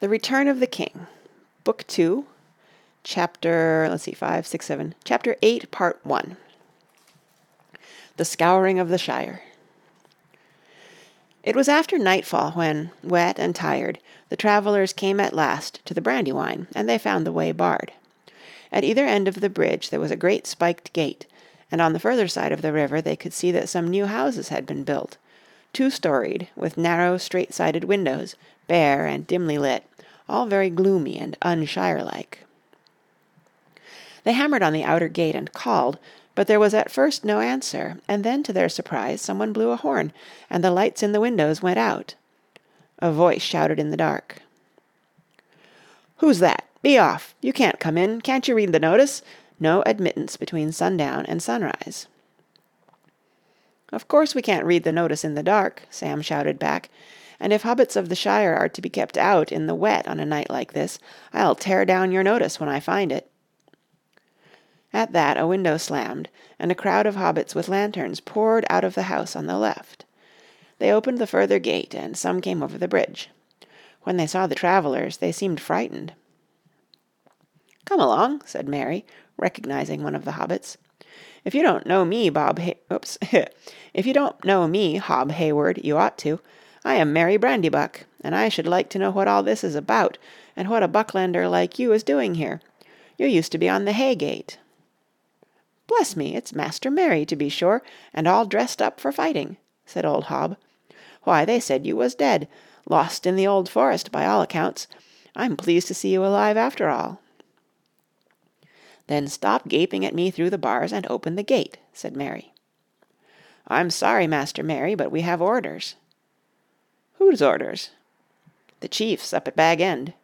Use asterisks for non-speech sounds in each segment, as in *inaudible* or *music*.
The Return of the King, Book Two, Chapter, let's see, five, six, seven, Chapter 8, Part 1. The Scouring of the Shire. It was after nightfall when, wet and tired, the travellers came at last to the Brandywine, and they found the way barred. At either end of the bridge there was a great spiked gate, and on the further side of the river they could see that some new houses had been built, two storied, with narrow straight sided windows, bare and dimly lit, all very gloomy and unshire like. They hammered on the outer gate and called, but there was at first no answer, and then to their surprise someone blew a horn, and the lights in the windows went out. A voice shouted in the dark. "Who's that? Be off! You can't come in. Can't you read the notice? No admittance between sundown and sunrise." "Of course we can't read the notice in the dark," Sam shouted back, "and if hobbits of the Shire are to be kept out in the wet on a night like this, I'll tear down your notice when I find it." At that a window slammed, and a crowd of hobbits with lanterns poured out of the house on the left. They opened the further gate, and some came over the bridge. When they saw the travellers they seemed frightened. "Come along," said Merry, recognising one of the hobbits. "If you don't know me, Bob Hay oops *laughs* if you don't know me, Hob Hayward, you ought to. I am Merry Brandybuck, and I should like to know what all this is about, and what a Bucklander like you is doing here. You used to be on the Haygate." "Bless me, it's Master Merry, to be sure, and all dressed up for fighting," said old Hob. "Why, they said you was dead, lost in the old forest by all accounts. I'm pleased to see you alive after all." "Then stop gaping at me through the bars and open the gate," said Merry. "I'm sorry, Master Merry, but we have orders." "Whose orders?" "The chief's up at Bag End."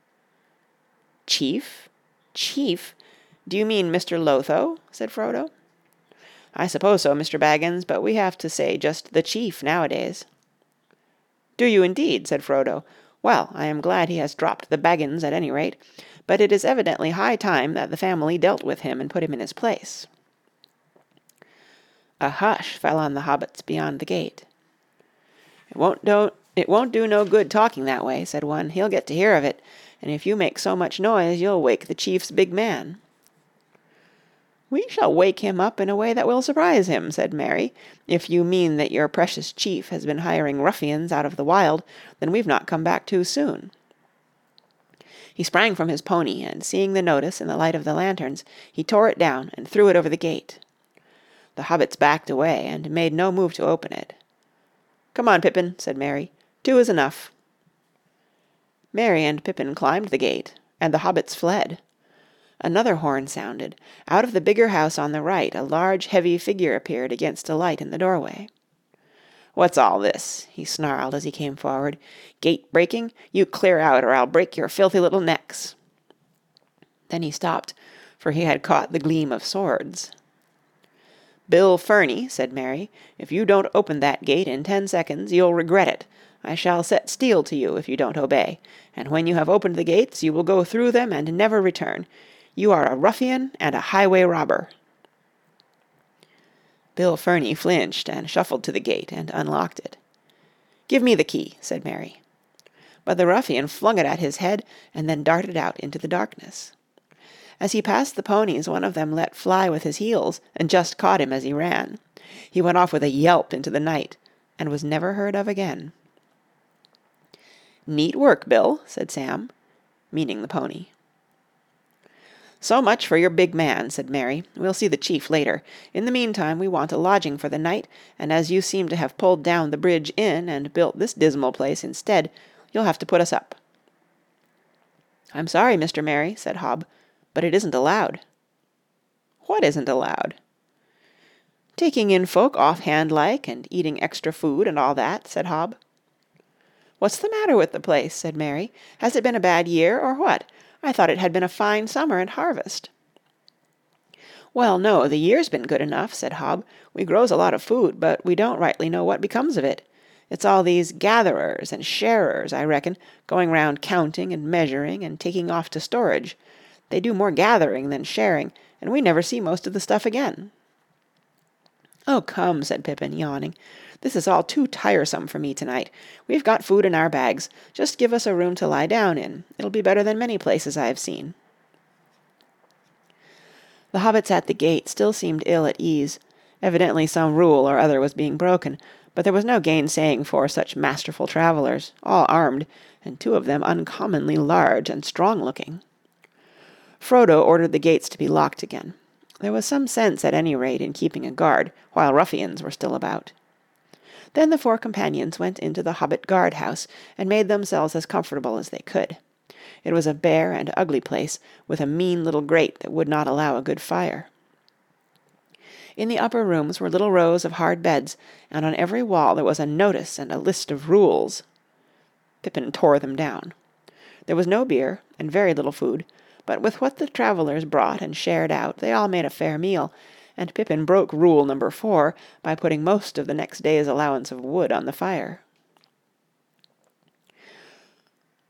"Chief? Chief? Do you mean Mr. Lotho?" said Frodo. "I suppose so, Mr. Baggins, but we have to say just the chief nowadays." "Do you indeed?" said Frodo. "Well, I am glad he has dropped the Baggins at any rate, but it is evidently high time that the family dealt with him and put him in his place." A hush fell on the hobbits beyond the gate. "It won't do it won't do no good talking that way," said one. "He'll get to hear of it, and if you make so much noise you'll wake the chief's big man." "We shall wake him up in a way that will surprise him," said Merry. "If you mean that your precious chief has been hiring ruffians out of the wild, then we've not come back too soon." He sprang from his pony, and seeing the notice in the light of the lanterns, he tore it down and threw it over the gate. The hobbits backed away, and made no move to open it. "Come on, Pippin," said Merry. "Two is enough." Merry and Pippin climbed the gate, and the hobbits fled. Another horn sounded. Out of the bigger house on the right a large heavy figure appeared against a light in the doorway. "What's all this?" he snarled as he came forward. "Gate breaking? You clear out or I'll break your filthy little necks." Then he stopped, for he had caught the gleam of swords. "Bill Ferny," said Merry, "if you don't open that gate in ten seconds you'll regret it. I shall set steel to you if you don't obey, and when you have opened the gates you will go through them and never return. You are a ruffian and a highway robber." Bill Ferny flinched and shuffled to the gate and unlocked it. "Give me the key," said Merry. But the ruffian flung it at his head and then darted out into the darkness. As he passed the ponies one of them let fly with his heels and just caught him as he ran. He went off with a yelp into the night and was never heard of again. "Neat work, Bill," said Sam, meaning the pony. "So much for your big man," said Merry. "We'll see the chief later. In the meantime we want a lodging for the night, and as you seem to have pulled down the Bridge Inn and built this dismal place instead, you'll have to put us up." "I'm sorry, Mr. Merry, said Hob, "but it isn't allowed." "What isn't allowed?" "Taking in folk off-hand like, and eating extra food and all that," said Hob. "What's the matter with the place?" said Merry. "Has it been a bad year, or what? I thought it had been a fine summer and harvest." "Well, no, the year's been good enough," said Hob. "We grows a lot of food, but we don't rightly know what becomes of it. It's all these gatherers and sharers, I reckon, going round counting and measuring and taking off to storage. They do more gathering than sharing, and we never see most of the stuff again." "Oh, come," said Pippin, yawning. This is all too tiresome for me tonight. We've got food in our bags. Just give us a room to lie down in. It'll be better than many places I have seen." The hobbits at the gate still seemed ill at ease. Evidently some rule or other was being broken, but there was no gainsaying for such masterful travellers, all armed, and two of them uncommonly large and strong looking. Frodo ordered the gates to be locked again. There was some sense at any rate in keeping a guard while ruffians were still about. Then the four companions went into the hobbit guard house and made themselves as comfortable as they could. It was a bare and ugly place, with a mean little grate that would not allow a good fire. In the upper rooms were little rows of hard beds, and on every wall there was a notice and a list of rules. Pippin tore them down. There was no beer, and very little food, but with what the travellers brought and shared out they all made a fair meal, and Pippin broke rule number four by putting most of the next day's allowance of wood on the fire.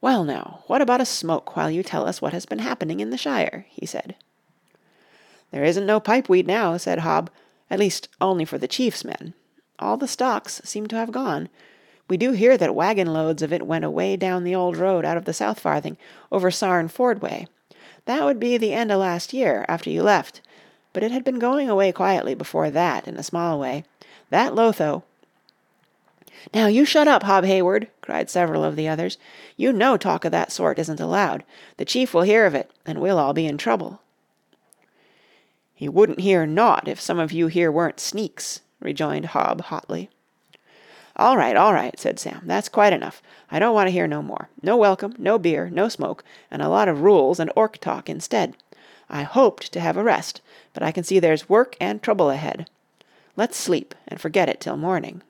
"Well, now, what about a smoke while you tell us what has been happening in the Shire?" he said. "There isn't no pipe weed now," said Hob, "at least only for the chief's men. All the stocks seem to have gone. We do hear that wagon loads of it went away down the old road out of the South Farthing, over Sarn Ford way. That would be the end o' last year, after you left but it had been going away quietly before that in a small way. That Lotho "Now you shut up, Hob Hayward," cried several of the others. "You know talk of that sort isn't allowed. The chief will hear of it, and we'll all be in trouble." "He wouldn't hear naught if some of you here weren't sneaks," rejoined Hob hotly. "All right, all right," said Sam. "That's quite enough. I don't want to hear no more. No welcome, no beer, no smoke, and a lot of rules and orc talk instead. I hoped to have a rest, but I can see there's work and trouble ahead. Let's sleep and forget it till morning."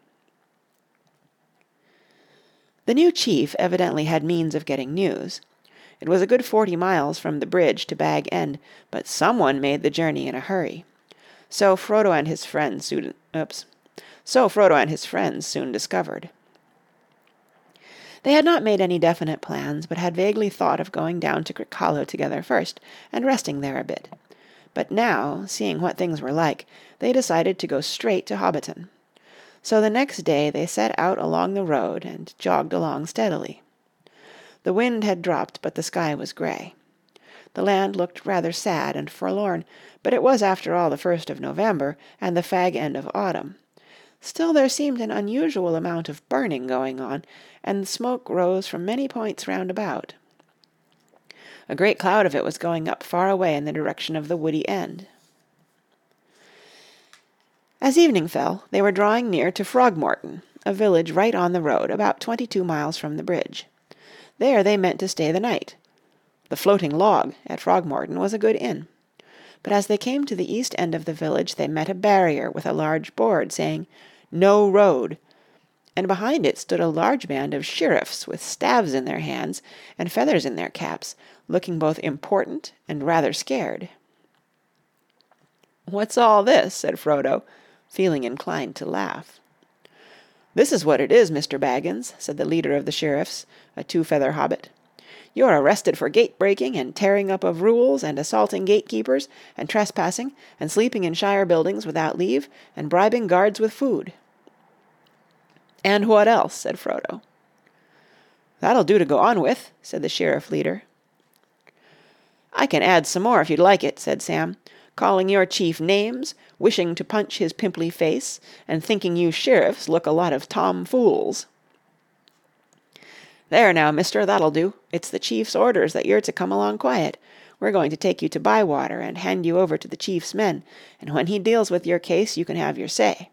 The new chief evidently had means of getting news. It was a good forty miles from the bridge to Bag End, but someone made the journey in a hurry. So Frodo and his friends soon oops. So Frodo and his friends soon discovered. They had not made any definite plans, but had vaguely thought of going down to Crickhollow together first, and resting there a bit. But now, seeing what things were like, they decided to go straight to Hobbiton. So the next day they set out along the road and jogged along steadily. The wind had dropped, but the sky was grey. The land looked rather sad and forlorn, but it was after all the first of November and the fag end of autumn. Still there seemed an unusual amount of burning going on, and smoke rose from many points round about. A great cloud of it was going up far away in the direction of the woody end. As evening fell, they were drawing near to Frogmorton, a village right on the road, about twenty-two miles from the bridge. There they meant to stay the night. The Floating Log at Frogmorton was a good inn. But as they came to the east end of the village they met a barrier with a large board saying no road, and behind it stood a large band of sheriffs with staves in their hands and feathers in their caps, looking both important and rather scared. "What's all this?" said Frodo, feeling inclined to laugh. "This is what it is, Mr. Baggins," said the leader of the sheriffs, a two feather hobbit. You're arrested for gate breaking and tearing up of rules and assaulting gatekeepers and trespassing and sleeping in shire buildings without leave and bribing guards with food. "And what else?" said Frodo. "That'll do to go on with," said the sheriff leader. "I can add some more if you'd like it," said Sam. "Calling your chief names, wishing to punch his pimply face, and thinking you sheriffs look a lot of tomfools. "There now, mister, that'll do. It's the chief's orders that you're to come along quiet. We're going to take you to Bywater and hand you over to the chief's men, and when he deals with your case you can have your say.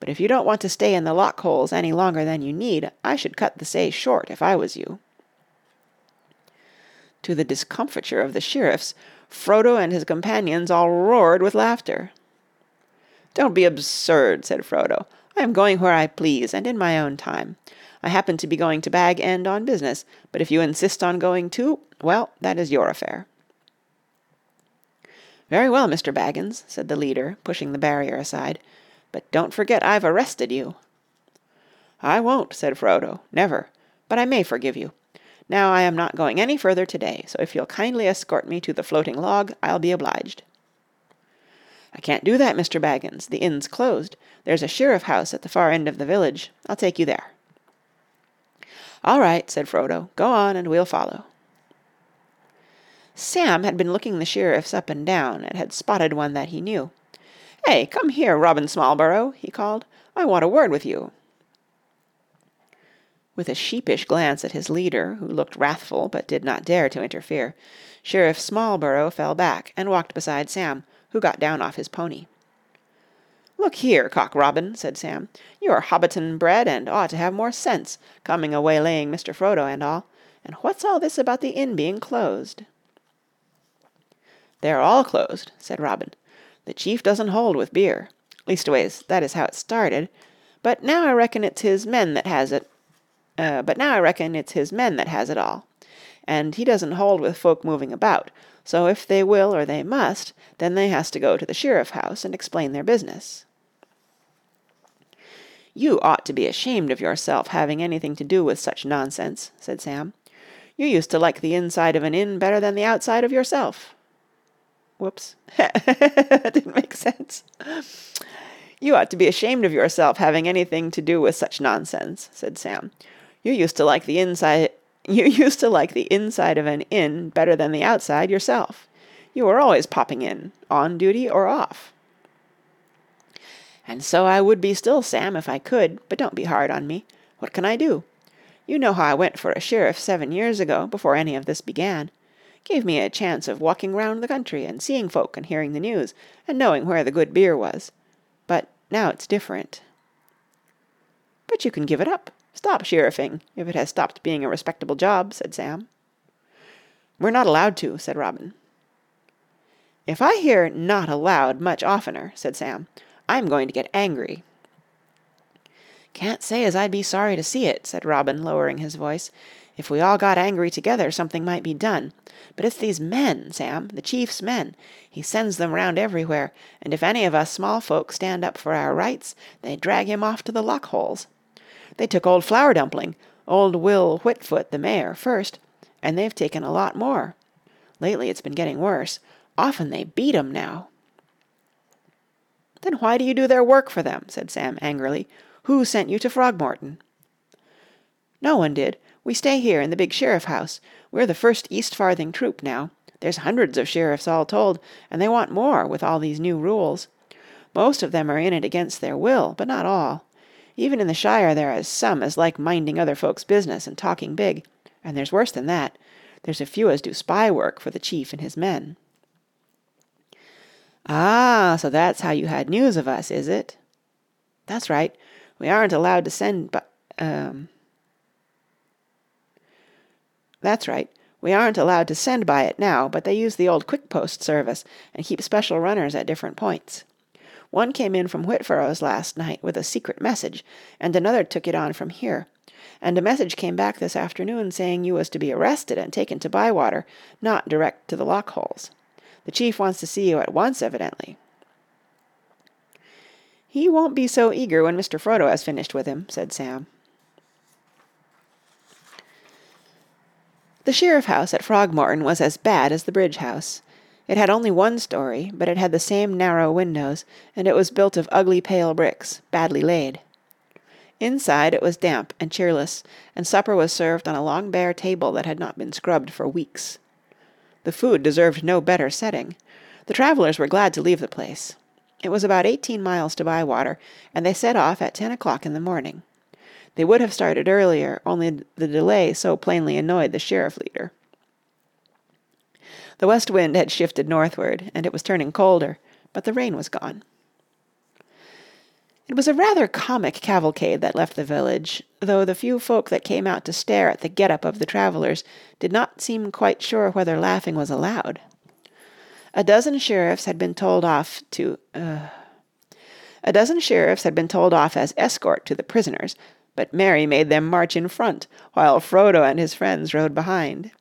But if you don't want to stay in the lock holes any longer than you need, I should cut the say short if I was you." To the discomfiture of the sheriffs, Frodo and his companions all roared with laughter. "Don't be absurd," said Frodo. "I am going where I please, and in my own time. I happen to be going to Bag End on business, but if you insist on going too, well, that is your affair." "Very well, Mr. Baggins," said the leader, pushing the barrier aside. But don't forget I've arrested you." "I won't," said Frodo, "never. But I may forgive you. Now I am not going any further to day, so if you'll kindly escort me to the floating log I'll be obliged." "I can't do that, Mr. Baggins. The inn's closed. There's a Sheriff house at the far end of the village. I'll take you there." "All right," said Frodo. "Go on and we'll follow." Sam had been looking the Sheriffs up and down and had spotted one that he knew. "Hey, come here, Robin Smallborough," he called. "I want a word with you." With a sheepish glance at his leader, who looked wrathful but did not dare to interfere, Sheriff Smallborough fell back and walked beside Sam, who got down off his pony. "Look here, Cock Robin," said Sam, "you're Hobbiton bred and ought to have more sense, coming a waylaying Mr. Frodo and all. And what's all this about the inn being closed?" "They're all closed," said Robin. "The chief doesn't hold with beer. Leastways, that is how it started. But now I reckon it's his men that has it uh, but now I reckon it's his men that has it all. And he doesn't hold with folk moving about, so if they will or they must, then they has to go to the Sheriff house and explain their business." "You ought to be ashamed of yourself having anything to do with such nonsense," said Sam. "You used to like the inside of an inn better than the outside of yourself." Whoops. *laughs* that didn't make sense. "You ought to be ashamed of yourself having anything to do with such nonsense," said Sam. You used to like the inside *laughs* you used to like the inside of an inn better than the outside yourself. You were always popping in, on duty or off." "And so I would be still, Sam, if I could, but don't be hard on me. What can I do? You know how I went for a sheriff seven years ago, before any of this began. Gave me a chance of walking round the country and seeing folk and hearing the news, and knowing where the good beer was. But now it's different." "But you can give it up. Stop sheriffing, if it has stopped being a respectable job," said Sam. "We're not allowed to," said Robin. "If I hear 'not allowed' much oftener," said Sam, "I'm going to get angry." "Can't say as I'd be sorry to see it," said Robin, lowering his voice. "If we all got angry together something might be done. But it's these men, Sam, the chief's men. He sends them round everywhere, and if any of us small folk stand up for our rights, they drag him off to the lock holes. They took old Flour Dumpling, old Will Whitfoot the mayor, first, and they've taken a lot more. Lately it's been getting worse. Often they beat 'em now." "Then why do you do their work for them?" said Sam angrily. "Who sent you to Frogmorton?" "No one did. We stay here in the big Sheriff house. We're the first East Farthing troop now. There's hundreds of sheriffs all told, and they want more with all these new rules. Most of them are in it against their will, but not all. Even in the Shire there is some as like minding other folks' business and talking big, and there's worse than that. There's a few as do spy work for the chief and his men." "Ah, so that's how you had news of us, is it?" "That's right. We aren't allowed to send but um "That's right. We aren't allowed to send by it now, but they use the old quick post service and keep special runners at different points. One came in from Whitfurrows last night with a secret message, and another took it on from here. And a message came back this afternoon saying you was to be arrested and taken to Bywater, not direct to the lock holes. The chief wants to see you at once, evidently." "He won't be so eager when Mr. Frodo has finished with him," said Sam. The Sheriff house at Frogmorton was as bad as the Bridge house. It had only one storey, but it had the same narrow windows, and it was built of ugly pale bricks, badly laid. Inside it was damp and cheerless, and supper was served on a long bare table that had not been scrubbed for weeks. The food deserved no better setting. The travellers were glad to leave the place. It was about eighteen miles to Bywater, and they set off at ten o'clock in the morning. They would have started earlier, only the delay so plainly annoyed the sheriff leader. The west wind had shifted northward, and it was turning colder, but the rain was gone. It was a rather comic cavalcade that left the village, though the few folk that came out to stare at the get-up of the travellers did not seem quite sure whether laughing was allowed. A dozen sheriffs had been told off to uh, a dozen sheriffs had been told off as escort to the prisoners, but Merry made them march in front, while Frodo and his friends rode behind.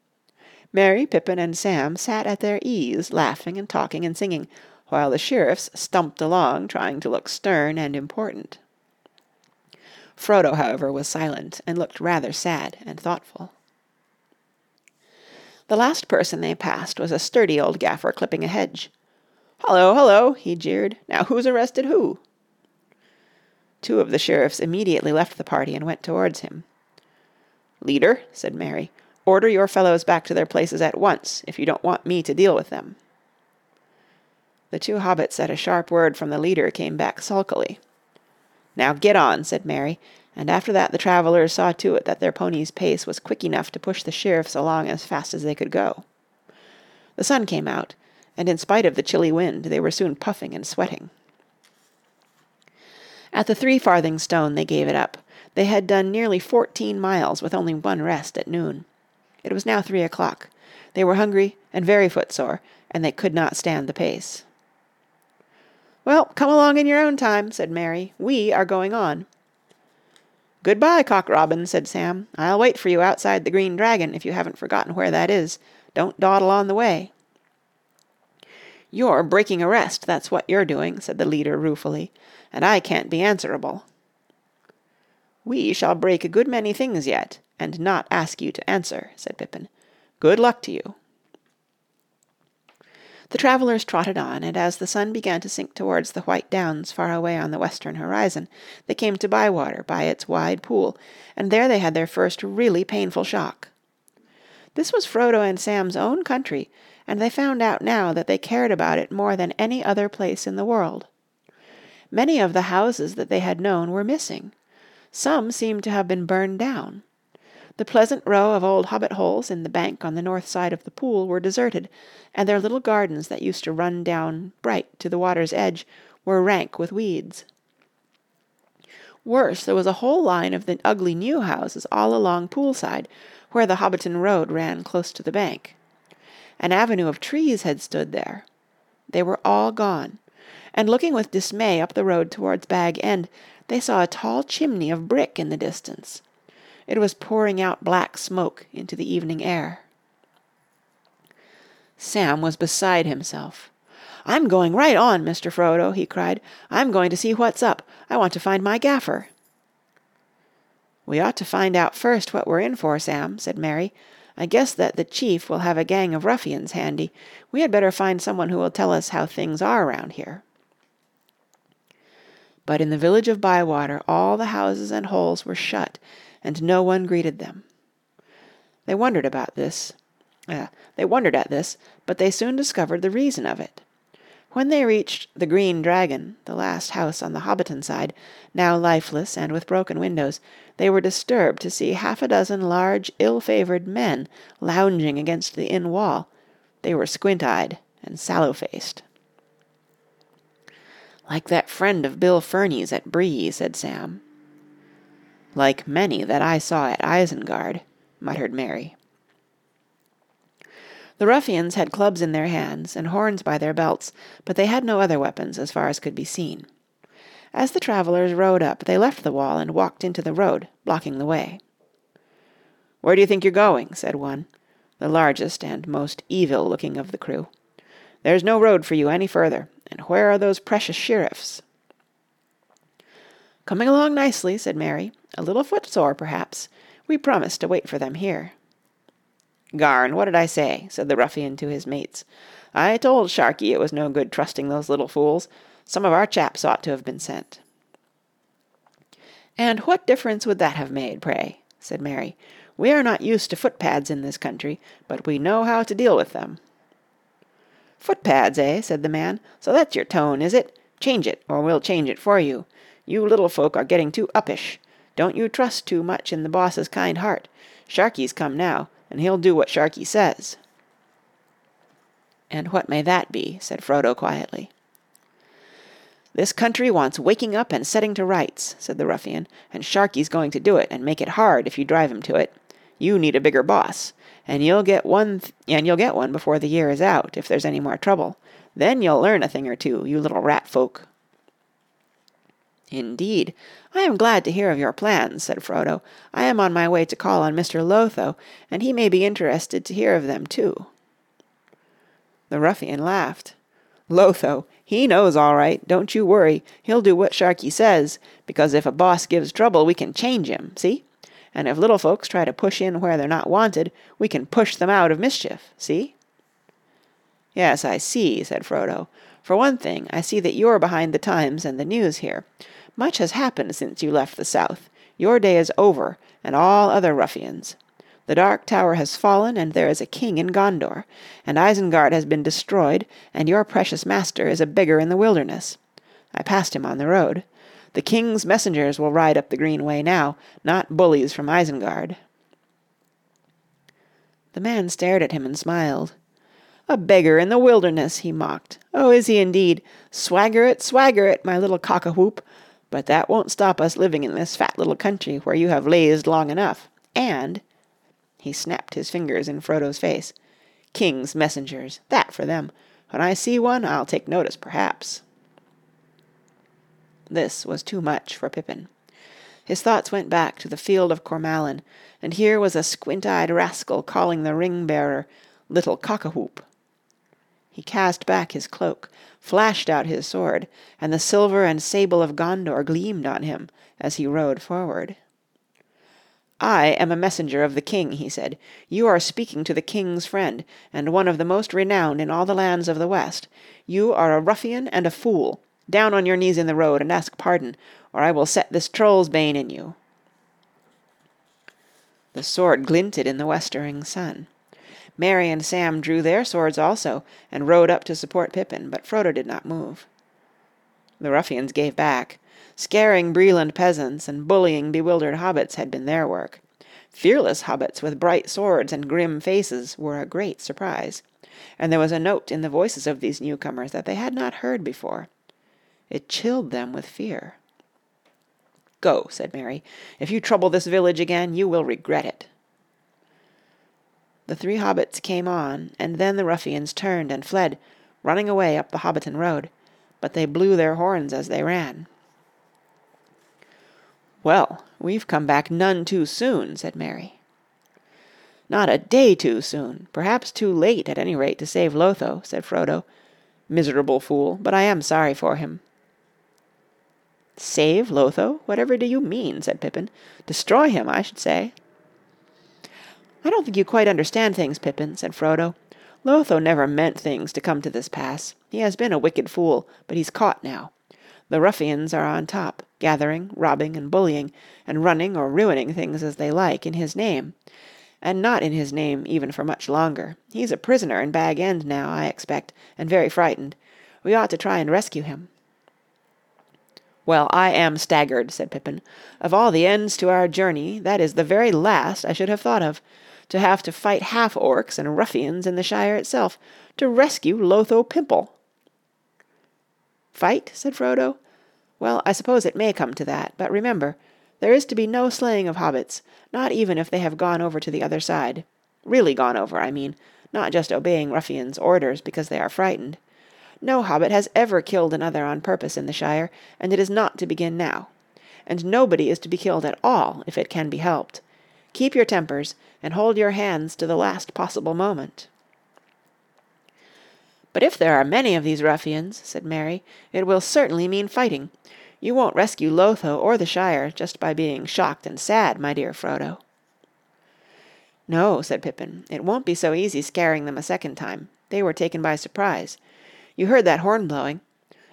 Merry, Pippin, and Sam sat at their ease, laughing and talking and singing, while the sheriffs stumped along trying to look stern and important. Frodo, however, was silent and looked rather sad and thoughtful. The last person they passed was a sturdy old gaffer clipping a hedge. "Hullo, hullo," he jeered. "Now who's arrested who?" Two of the sheriffs immediately left the party and went towards him. "Leader," said Merry, "order your fellows back to their places at once if you don't want me to deal with them." The two hobbits at a sharp word from the leader came back sulkily. "Now get on," said Merry, and after that the travellers saw to it that their ponies' pace was quick enough to push the sheriffs along as fast as they could go. The sun came out, and in spite of the chilly wind they were soon puffing and sweating. At the three farthing stone they gave it up. They had done nearly fourteen miles with only one rest at noon. It was now three o'clock. They were hungry and very footsore, and they could not stand the pace. "Well, come along in your own time," said Merry. "We are going on." "Good bye, Cock Robin," said Sam. "I'll wait for you outside the Green Dragon, if you haven't forgotten where that is. Don't dawdle on the way." "You're breaking arrest, that's what you're doing," said the leader ruefully and I can't be answerable." "We shall break a good many things yet, and not ask you to answer," said Pippin. "Good luck to you." The travellers trotted on, and as the sun began to sink towards the white downs far away on the western horizon, they came to Bywater by its wide pool, and there they had their first really painful shock. This was Frodo and Sam's own country, and they found out now that they cared about it more than any other place in the world. Many of the houses that they had known were missing. Some seemed to have been burned down. The pleasant row of old hobbit holes in the bank on the north side of the pool were deserted, and their little gardens that used to run down bright to the water's edge were rank with weeds. Worse, there was a whole line of the ugly new houses all along Poolside, where the Hobbiton Road ran close to the bank. An avenue of trees had stood there. They were all gone, and looking with dismay up the road towards Bag End, they saw a tall chimney of brick in the distance. It was pouring out black smoke into the evening air. Sam was beside himself. "I'm going right on, Mr. Frodo," he cried. "I'm going to see what's up. I want to find my gaffer." "We ought to find out first what we're in for, Sam," said Merry. I guess that the chief will have a gang of ruffians handy. We had better find someone who will tell us how things are around here. But in the village of Bywater all the houses and holes were shut, and no one greeted them. They wondered about this. Uh, they wondered at this, but they soon discovered the reason of it. When they reached the Green Dragon, the last house on the Hobbiton side, now lifeless and with broken windows, they were disturbed to see half a dozen large, ill-favoured men lounging against the inn wall. They were squint-eyed and sallow-faced. "Like that friend of Bill Ferny's at Bree," said Sam. "Like many that I saw at Isengard," muttered Merry. The ruffians had clubs in their hands and horns by their belts, but they had no other weapons as far as could be seen. As the travellers rode up they left the wall and walked into the road, blocking the way. "Where do you think you're going?" said one, the largest and most evil looking of the crew. "There's no road for you any further. And where are those precious sheriffs?" "Coming along nicely," said Merry. "A little footsore, perhaps. We promised to wait for them here." "Garn, what did I say?" said the ruffian to his mates. "I told Sharkey it was no good trusting those little fools. Some of our chaps ought to have been sent." "And what difference would that have made, pray?" said Merry. "We are not used to footpads in this country, but we know how to deal with them. "Footpads, eh?" said the man. "So that's your tone, is it? Change it, or we'll change it for you. You little folk are getting too uppish. Don't you trust too much in the boss's kind heart. Sharkey's come now, and he'll do what Sharkey says." "And what may that be?" said Frodo quietly. "This country wants waking up and setting to rights," said the ruffian, "and Sharkey's going to do it, and make it hard if you drive him to it. You need a bigger boss and you'll get one th- and you'll get one before the year is out, if there's any more trouble. Then you'll learn a thing or two, you little rat folk." "Indeed, I am glad to hear of your plans," said Frodo. "I am on my way to call on Mr. Lotho, and he may be interested to hear of them too." The ruffian laughed. "Lotho, he knows all right, don't you worry. He'll do what Sharkey says, because if a boss gives trouble we can change him, see? and if little folks try to push in where they're not wanted, we can push them out of mischief. See?" "Yes, I see," said Frodo, For one thing, I see that you're behind the times and the news here. Much has happened since you left the South. Your day is over, and all other ruffians. The Dark Tower has fallen and there is a king in Gondor. And Isengard has been destroyed, and your precious master is a beggar in the wilderness. I passed him on the road. The king's messengers will ride up the green way now, not bullies from Isengard." The man stared at him and smiled. "A beggar in the wilderness," he mocked. "Oh, is he indeed? Swagger it, swagger it, my little cock a whoop. But that won't stop us living in this fat little country where you have lazed long enough. And he snapped his fingers in Frodo's face. "King's messengers. That for them. When I see one I'll take notice, perhaps." This was too much for Pippin. His thoughts went back to the field of Cormallen, and here was a squint-eyed rascal calling the ring-bearer "Little Cockawhoop." He cast back his cloak, flashed out his sword, and the silver and sable of Gondor gleamed on him as he rode forward. "I am a messenger of the king," he said. "You are speaking to the king's friend, and one of the most renowned in all the lands of the West. You are a ruffian and a fool. Down on your knees in the road and ask pardon, or I will set this troll's bane in you." The sword glinted in the westering sun. Merry and Sam drew their swords also, and rode up to support Pippin, but Frodo did not move. The ruffians gave back. Scaring Breeland peasants and bullying bewildered hobbits had been their work. Fearless hobbits with bright swords and grim faces were a great surprise. And there was a note in the voices of these newcomers that they had not heard before. It chilled them with fear. "Go," said Merry. "If you trouble this village again, you will regret it." The three hobbits came on, and then the ruffians turned and fled, running away up the Hobbiton road, but they blew their horns as they ran. "Well, we've come back none too soon," said Merry. "Not a day too soon. Perhaps too late, at any rate, to save Lotho," said Frodo. "Miserable fool, but I am sorry for him." "Save Lotho? Whatever do you mean?" said Pippin. "Destroy him, I should say." "I don't think you quite understand things, Pippin," said Frodo. "Lotho never meant things to come to this pass. He has been a wicked fool, but he's caught now. The ruffians are on top, gathering, robbing, and bullying, and running or ruining things as they like, in his name. And not in his name even for much longer. He's a prisoner in Bag End now, I expect, and very frightened. We ought to try and rescue him." "Well, I am staggered," said Pippin. "Of all the ends to our journey, that is the very last I should have thought of. To have to fight half orcs and ruffians in the Shire itself, to rescue Lotho Pimple!" "Fight?" said Frodo. "Well, I suppose it may come to that, but remember, there is to be no slaying of hobbits, not even if they have gone over to the other side. Really gone over, I mean, not just obeying ruffians' orders because they are frightened. No hobbit has ever killed another on purpose in the Shire, and it is not to begin now. And nobody is to be killed at all, if it can be helped. Keep your tempers, and hold your hands to the last possible moment." "But if there are many of these ruffians," said Merry, "it will certainly mean fighting. You won't rescue Lotho or the Shire just by being shocked and sad, my dear Frodo." "No," said Pippin, "it won't be so easy scaring them a second time. They were taken by surprise. You heard that horn blowing.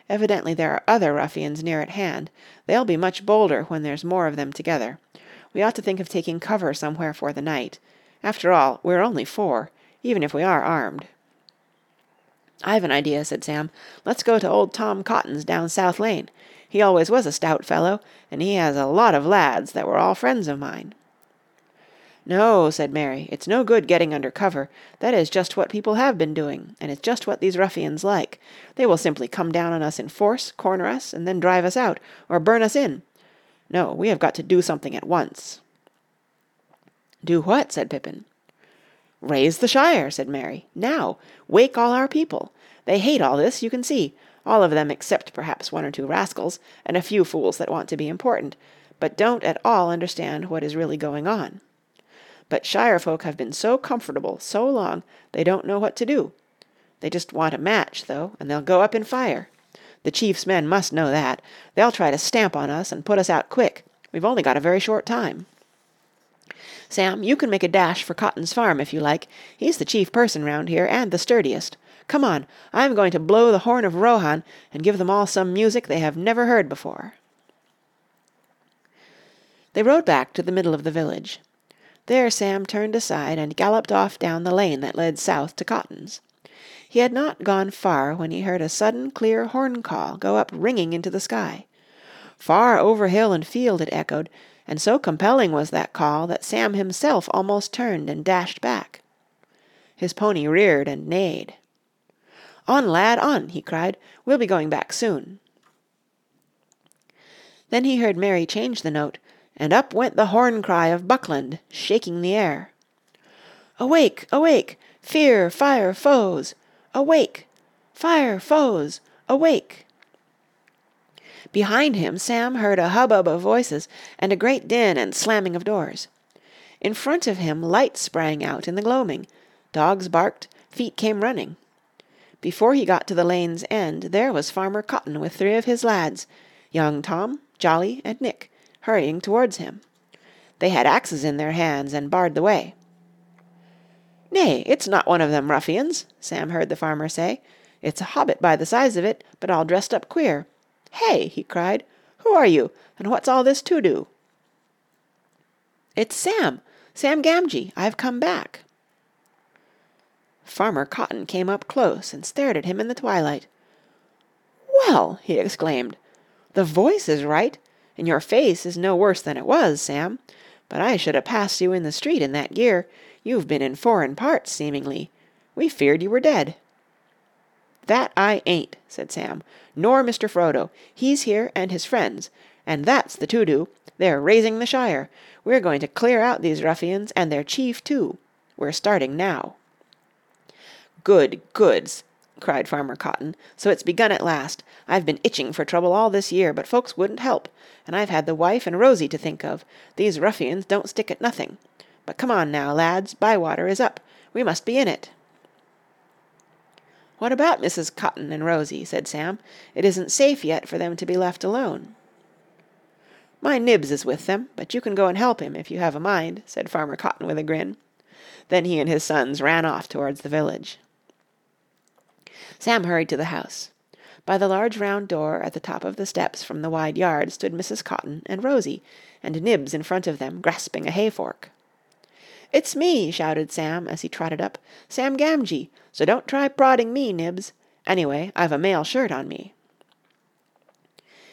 Evidently there are other ruffians near at hand. They'll be much bolder when there's more of them together. We ought to think of taking cover somewhere for the night. After all, we're only four, even if we are armed." "I've an idea," said Sam. "Let's go to old Tom Cotton's down South Lane. He always was a stout fellow, and he has a lot of lads that were all friends of mine." "No," said Merry, "it's no good getting under cover. That is just what people have been doing, and it's just what these ruffians like. They will simply come down on us in force, corner us, and then drive us out, or burn us in. No, we have got to do something at once." "Do what?" said Pippin. "Raise the Shire," said Merry, "Now. Wake all our people. They hate all this, you can see all of them except perhaps one or two rascals, and a few fools that want to be important, but don't at all understand what is really going on. But Shire folk have been so comfortable so long they don't know what to do. They just want a match, though, and they'll go up in fire. The chief's men must know that. They'll try to stamp on us and put us out quick. We've only got a very short time. Sam, you can make a dash for Cotton's farm if you like. He's the chief person round here and the sturdiest. Come on, I'm going to blow the horn of Rohan and give them all some music they have never heard before." They rode back to the middle of the village. There Sam turned aside and galloped off down the lane that led south to Cotton's. He had not gone far when he heard a sudden clear horn call go up ringing into the sky. Far over hill and field it echoed, and so compelling was that call that Sam himself almost turned and dashed back. His pony reared and neighed. "On, lad, on!" he cried. "We'll be going back soon." Then he heard Merry change the note, and up went the horn cry of Buckland, shaking the air. "Awake! Awake! Fear! Fire! Foes! Awake! Fire! Foes! Awake!" Behind him Sam heard a hubbub of voices and a great din and slamming of doors. In front of him lights sprang out in the gloaming, dogs barked, feet came running. Before he got to the lane's end there was Farmer Cotton with three of his lads, young Tom, Jolly, and Nick, hurrying towards him. They had axes in their hands and barred the way. "Nay, it's not one of them ruffians," Sam heard the farmer say. "It's a hobbit by the size of it, but all dressed up queer. Hey!" he cried, "who are you, and what's all this to do?" "It's Sam, Sam Gamgee. I've come back." Farmer Cotton came up close and stared at him in the twilight. "Well!" he exclaimed, "the voice is right. And your face is no worse than it was, Sam. But I should have passed you in the street in that gear. You've been in foreign parts, seemingly. We feared you were dead." "That I ain't," said Sam, "nor Mr. Frodo. He's here and his friends. And that's the to do. They're raising the Shire. We're going to clear out these ruffians and their chief too. We're starting now." "Good, good!" Cried Farmer Cotton. "So it's begun at last. I've been itching for trouble all this year, but folks wouldn't help. And I've had the wife and Rosie to think of. These ruffians don't stick at nothing. But come on now, lads, Bywater is up. We must be in it." "What about Mrs. Cotton and Rosie?" said Sam. "It isn't safe yet for them to be left alone." "My Nibs is with them, but you can go and help him if you have a mind," said Farmer Cotton with a grin. Then he and his sons ran off towards the village. Sam hurried to the house. By the large round door at the top of the steps from the wide yard stood Mrs. Cotton and Rosie, and Nibs in front of them grasping a hay fork. "It's me," shouted Sam as he trotted up, "Sam Gamgee, so don't try prodding me, Nibs. Anyway, I've a mail shirt on me."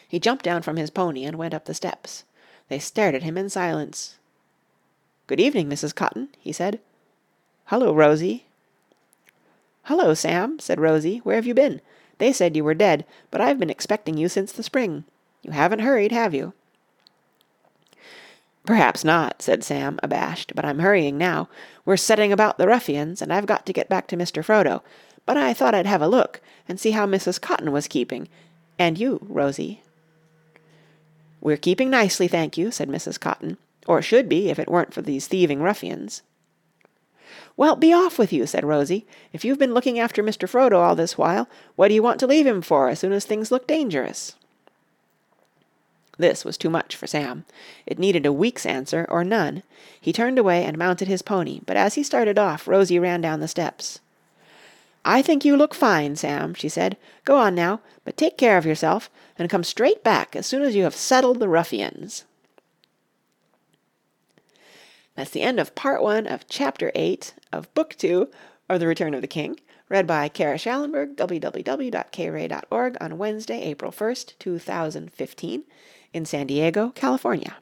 He jumped down from his pony and went up the steps. They stared at him in silence. "Good evening, Mrs. Cotton," he said. "Hullo, Rosie." "Hullo, Sam," said Rosie. "Where have you been? They said you were dead, but I've been expecting you since the spring. You haven't hurried, have you?" "Perhaps not," said Sam, abashed, "but I'm hurrying now. We're setting about the ruffians, and I've got to get back to Mr. Frodo. But I thought I'd have a look and see how Mrs. Cotton was keeping. And you, Rosie." "We're keeping nicely, thank you," said Mrs. Cotton, "or should be if it weren't for these thieving ruffians." "Well, be off with you," said Rosie. "If you've been looking after Mr. Frodo all this while, what do you want to leave him for as soon as things look dangerous?" This was too much for Sam. It needed a week's answer or none. He turned away and mounted his pony, but as he started off Rosie ran down the steps. "I think you look fine, Sam," she said. "Go on now, but take care of yourself, and come straight back as soon as you have settled the ruffians." That's the end of part one of chapter eight of book two of The Return of the King, read by Kara Shallenberg, www.kray.org on Wednesday, April 1st, 2015, in San Diego, California.